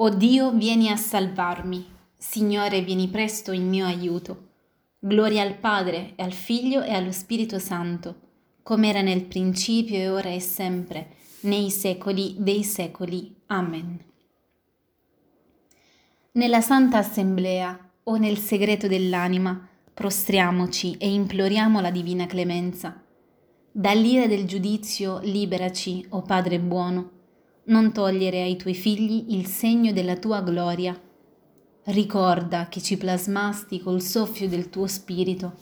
O Dio, vieni a salvarmi. Signore, vieni presto in mio aiuto. Gloria al Padre, e al Figlio e allo Spirito Santo, come era nel principio e ora e sempre, nei secoli dei secoli. Amen. Nella Santa Assemblea o nel segreto dell'anima, prostriamoci e imploriamo la divina clemenza. Dall'ira del giudizio liberaci, o Padre buono non togliere ai tuoi figli il segno della tua gloria. Ricorda che ci plasmasti col soffio del tuo spirito,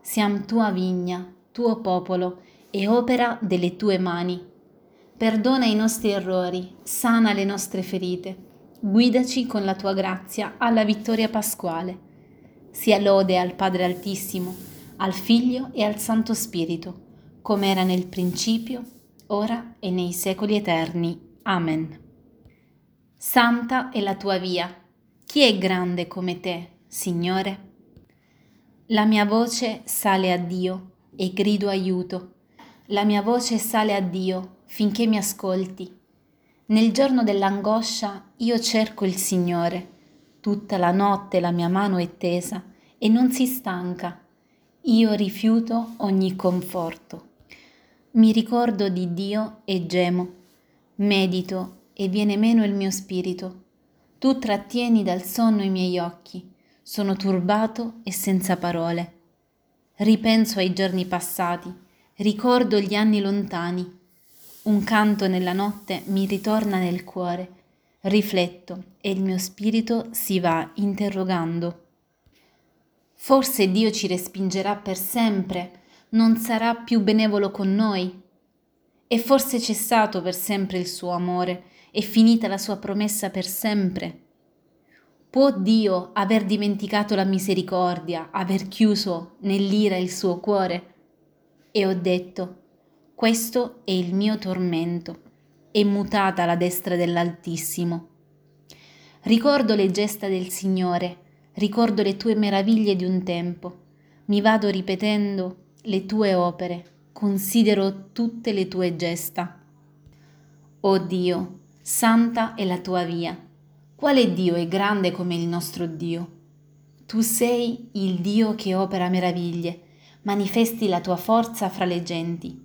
siamo tua vigna, tuo popolo e opera delle tue mani. Perdona i nostri errori, sana le nostre ferite, guidaci con la tua grazia alla vittoria pasquale. Sia lode al Padre Altissimo, al Figlio e al Santo Spirito, come era nel principio, ora e nei secoli eterni. Amen. Santa è la tua via. Chi è grande come te, Signore? La mia voce sale a Dio e grido aiuto. La mia voce sale a Dio finché mi ascolti. Nel giorno dell'angoscia io cerco il Signore. Tutta la notte la mia mano è tesa e non si stanca. Io rifiuto ogni conforto. Mi ricordo di Dio e gemo Medito e viene meno il mio spirito. Tu trattieni dal sonno i miei occhi. Sono turbato e senza parole. Ripenso ai giorni passati, ricordo gli anni lontani. Un canto nella notte mi ritorna nel cuore. Rifletto e il mio spirito si va interrogando. Forse Dio ci respingerà per sempre, non sarà più benevolo con noi è forse cessato per sempre il suo amore, è finita la sua promessa per sempre. Può Dio aver dimenticato la misericordia, aver chiuso nell'ira il suo cuore? E ho detto, questo è il mio tormento, è mutata la destra dell'Altissimo. Ricordo le gesta del Signore, ricordo le tue meraviglie di un tempo, mi vado ripetendo le tue opere considero tutte le tue gesta. O Dio, santa è la tua via. Quale Dio è grande come il nostro Dio? Tu sei il Dio che opera meraviglie, manifesti la tua forza fra le genti.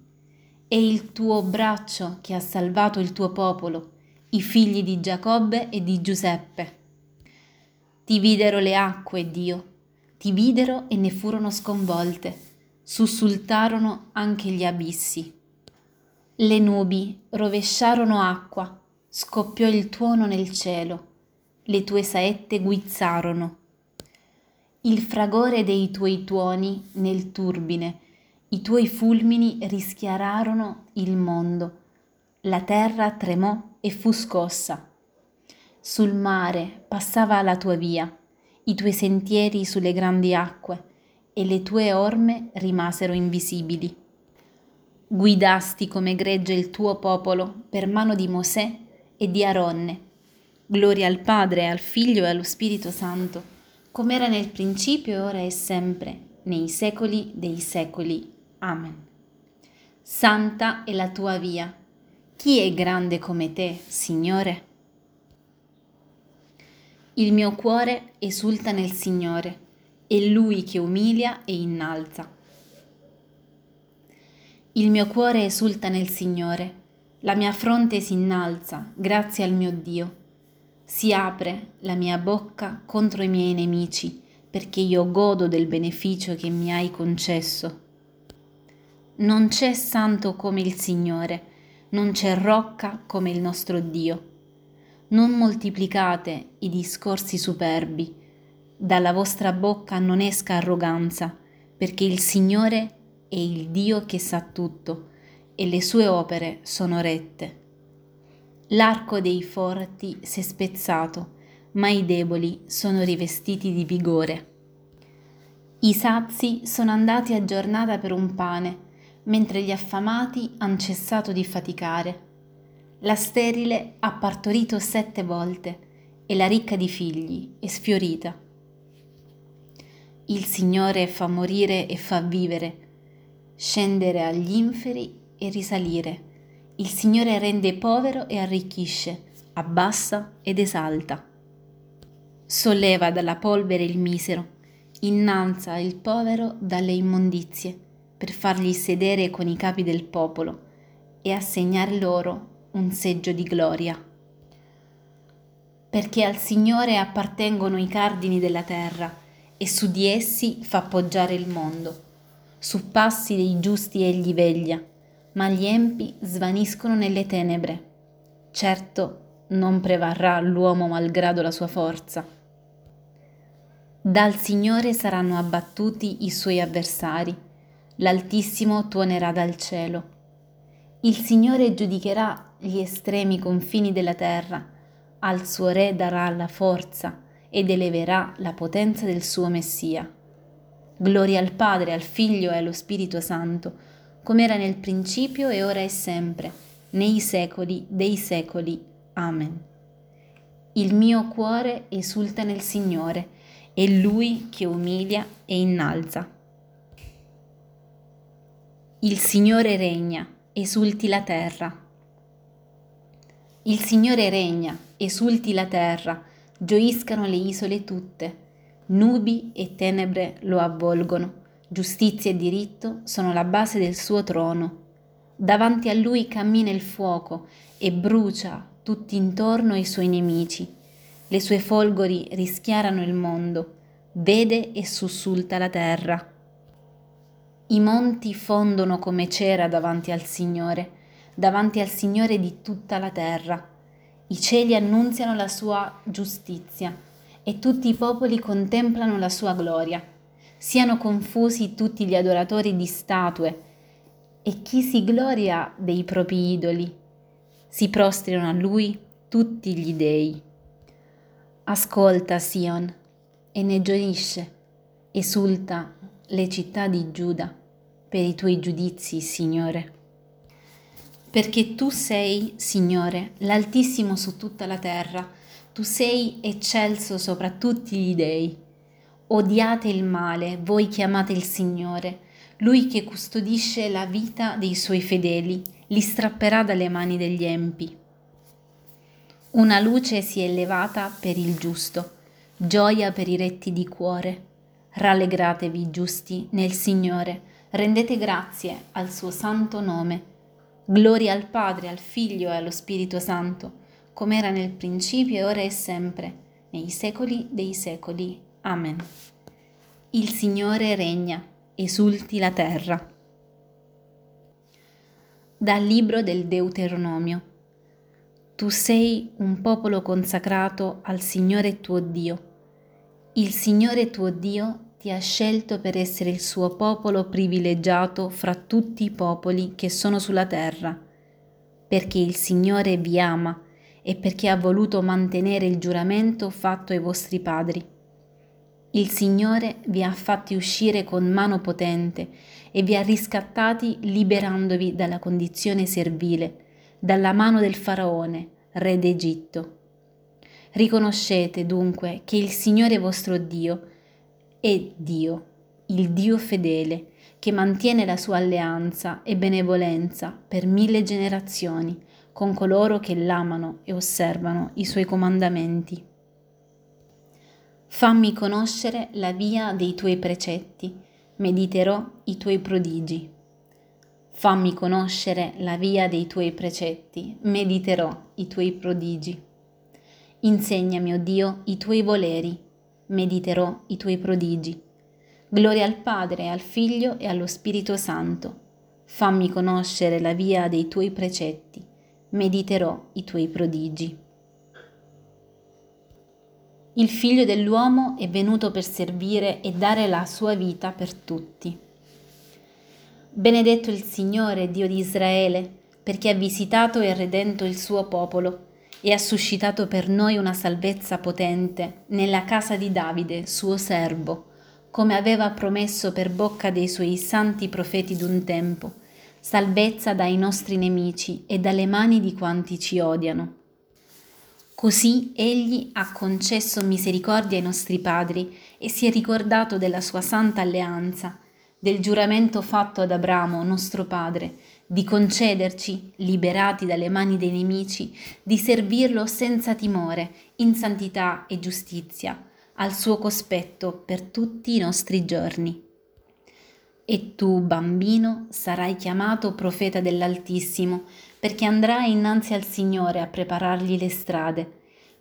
È il tuo braccio che ha salvato il tuo popolo, i figli di Giacobbe e di Giuseppe. Ti videro le acque, Dio, ti videro e ne furono sconvolte sussultarono anche gli abissi. Le nubi rovesciarono acqua, scoppiò il tuono nel cielo, le tue saette guizzarono. Il fragore dei tuoi tuoni nel turbine, i tuoi fulmini rischiararono il mondo, la terra tremò e fu scossa. Sul mare passava la tua via, i tuoi sentieri sulle grandi acque, e le tue orme rimasero invisibili. Guidasti come gregge il tuo popolo per mano di Mosè e di Aronne. Gloria al Padre, al Figlio e allo Spirito Santo, come era nel principio, ora e sempre, nei secoli dei secoli. Amen. Santa è la tua via. Chi è grande come te, Signore? Il mio cuore esulta nel Signore è Lui che umilia e innalza. Il mio cuore esulta nel Signore, la mia fronte si innalza grazie al mio Dio. Si apre la mia bocca contro i miei nemici, perché io godo del beneficio che mi hai concesso. Non c'è santo come il Signore, non c'è rocca come il nostro Dio. Non moltiplicate i discorsi superbi, dalla vostra bocca non esca arroganza, perché il Signore è il Dio che sa tutto e le sue opere sono rette. L'arco dei forti si è spezzato, ma i deboli sono rivestiti di vigore. I sazi sono andati a giornata per un pane, mentre gli affamati han cessato di faticare. La sterile ha partorito sette volte e la ricca di figli è sfiorita. Il Signore fa morire e fa vivere, scendere agli inferi e risalire. Il Signore rende povero e arricchisce, abbassa ed esalta. Solleva dalla polvere il misero, innalza il povero dalle immondizie, per fargli sedere con i capi del popolo e assegnare loro un seggio di gloria. Perché al Signore appartengono i cardini della terra e su di essi fa poggiare il mondo. Su passi dei giusti egli veglia, ma gli empi svaniscono nelle tenebre. Certo, non prevarrà l'uomo malgrado la sua forza. Dal Signore saranno abbattuti i suoi avversari, l'Altissimo tuonerà dal cielo. Il Signore giudicherà gli estremi confini della terra, al suo Re darà la forza ed eleverà la potenza del suo Messia. Gloria al Padre, al Figlio e allo Spirito Santo, come era nel principio e ora e sempre, nei secoli dei secoli. Amen. Il mio cuore esulta nel Signore, è Lui che umilia e innalza. Il Signore regna, esulti la terra. Il Signore regna, esulti la terra, gioiscano le isole tutte. Nubi e tenebre lo avvolgono, giustizia e diritto sono la base del suo trono. Davanti a lui cammina il fuoco e brucia tutti intorno i suoi nemici. Le sue folgori rischiarano il mondo, vede e sussulta la terra. I monti fondono come cera davanti al Signore, davanti al Signore di tutta la terra. I cieli annunziano la sua giustizia e tutti i popoli contemplano la sua gloria. Siano confusi tutti gli adoratori di statue e chi si gloria dei propri idoli si prostrano a lui tutti gli dei. Ascolta Sion e ne gioisce, esulta le città di Giuda per i tuoi giudizi, Signore. Perché tu sei, Signore, l'Altissimo su tutta la terra, tu sei eccelso sopra tutti gli dei. Odiate il male, voi chiamate il Signore, lui che custodisce la vita dei suoi fedeli li strapperà dalle mani degli empi. Una luce si è levata per il giusto, gioia per i retti di cuore. Rallegratevi giusti nel Signore, rendete grazie al suo santo nome. Gloria al Padre, al Figlio e allo Spirito Santo, come era nel principio, ora e sempre, nei secoli dei secoli. Amen. Il Signore regna, esulti la terra dal libro del Deuteronomio. Tu sei un popolo consacrato al Signore tuo Dio. Il Signore tuo Dio ti ha scelto per essere il suo popolo privilegiato fra tutti i popoli che sono sulla terra, perché il Signore vi ama e perché ha voluto mantenere il giuramento fatto ai vostri padri. Il Signore vi ha fatti uscire con mano potente e vi ha riscattati liberandovi dalla condizione servile, dalla mano del faraone, re d'Egitto. Riconoscete dunque che il Signore vostro Dio è Dio, il Dio fedele, che mantiene la sua alleanza e benevolenza per mille generazioni con coloro che l'amano e osservano i suoi comandamenti. Fammi conoscere la via dei tuoi precetti mediterò i tuoi prodigi. Fammi conoscere la via dei tuoi precetti, mediterò i tuoi prodigi. Insegnami, o oh Dio, i tuoi voleri, mediterò i tuoi prodigi. Gloria al Padre, al Figlio e allo Spirito Santo. Fammi conoscere la via dei tuoi precetti, mediterò i tuoi prodigi. Il figlio dell'uomo è venuto per servire e dare la sua vita per tutti. Benedetto il Signore, Dio di Israele, perché ha visitato e redento il suo popolo e ha suscitato per noi una salvezza potente nella casa di Davide, suo servo, come aveva promesso per bocca dei suoi santi profeti d'un tempo, salvezza dai nostri nemici e dalle mani di quanti ci odiano. Così egli ha concesso misericordia ai nostri padri e si è ricordato della sua santa alleanza, del giuramento fatto ad Abramo, nostro padre, di concederci, liberati dalle mani dei nemici, di servirlo senza timore, in santità e giustizia, al suo cospetto per tutti i nostri giorni. E tu, bambino, sarai chiamato profeta dell'Altissimo, perché andrai innanzi al Signore a preparargli le strade,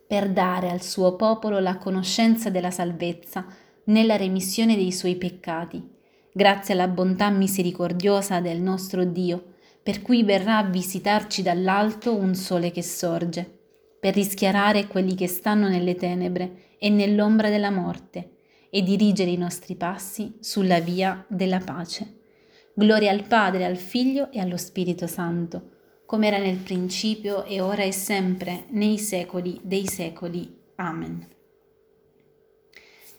per dare al suo popolo la conoscenza della salvezza nella remissione dei suoi peccati, grazie alla bontà misericordiosa del nostro Dio, per cui verrà a visitarci dall'alto un sole che sorge, per rischiarare quelli che stanno nelle tenebre e nell'ombra della morte, e dirigere i nostri passi sulla via della pace. Gloria al Padre, al Figlio e allo Spirito Santo, come era nel principio e ora e sempre, nei secoli dei secoli. Amen.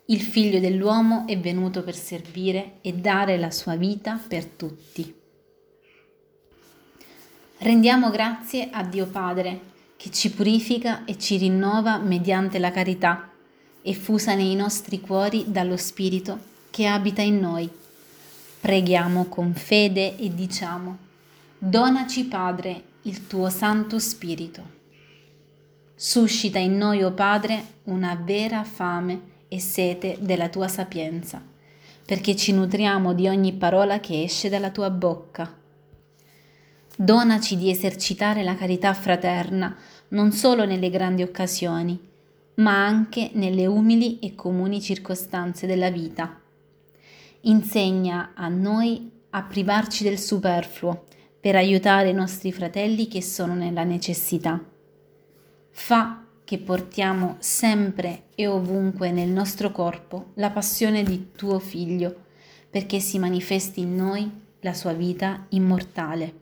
Il Figlio dell'uomo è venuto per servire e dare la sua vita per tutti. Rendiamo grazie a Dio Padre, che ci purifica e ci rinnova mediante la carità, effusa nei nostri cuori dallo Spirito che abita in noi. Preghiamo con fede e diciamo, Donaci Padre il tuo Santo Spirito. Suscita in noi, o oh Padre, una vera fame e sete della tua sapienza, perché ci nutriamo di ogni parola che esce dalla tua bocca Donaci di esercitare la carità fraterna non solo nelle grandi occasioni, ma anche nelle umili e comuni circostanze della vita. Insegna a noi a privarci del superfluo per aiutare i nostri fratelli che sono nella necessità. Fa che portiamo sempre e ovunque nel nostro corpo la passione di tuo Figlio, perché si manifesti in noi la sua vita immortale.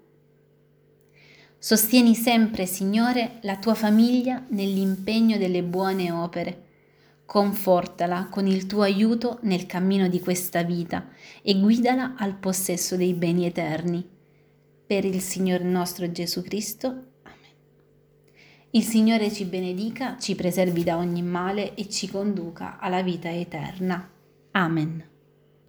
Sostieni sempre, Signore, la tua famiglia nell'impegno delle buone opere. Confortala con il tuo aiuto nel cammino di questa vita e guidala al possesso dei beni eterni. Per il Signore nostro Gesù Cristo. Amen. Il Signore ci benedica, ci preservi da ogni male e ci conduca alla vita eterna. Amen.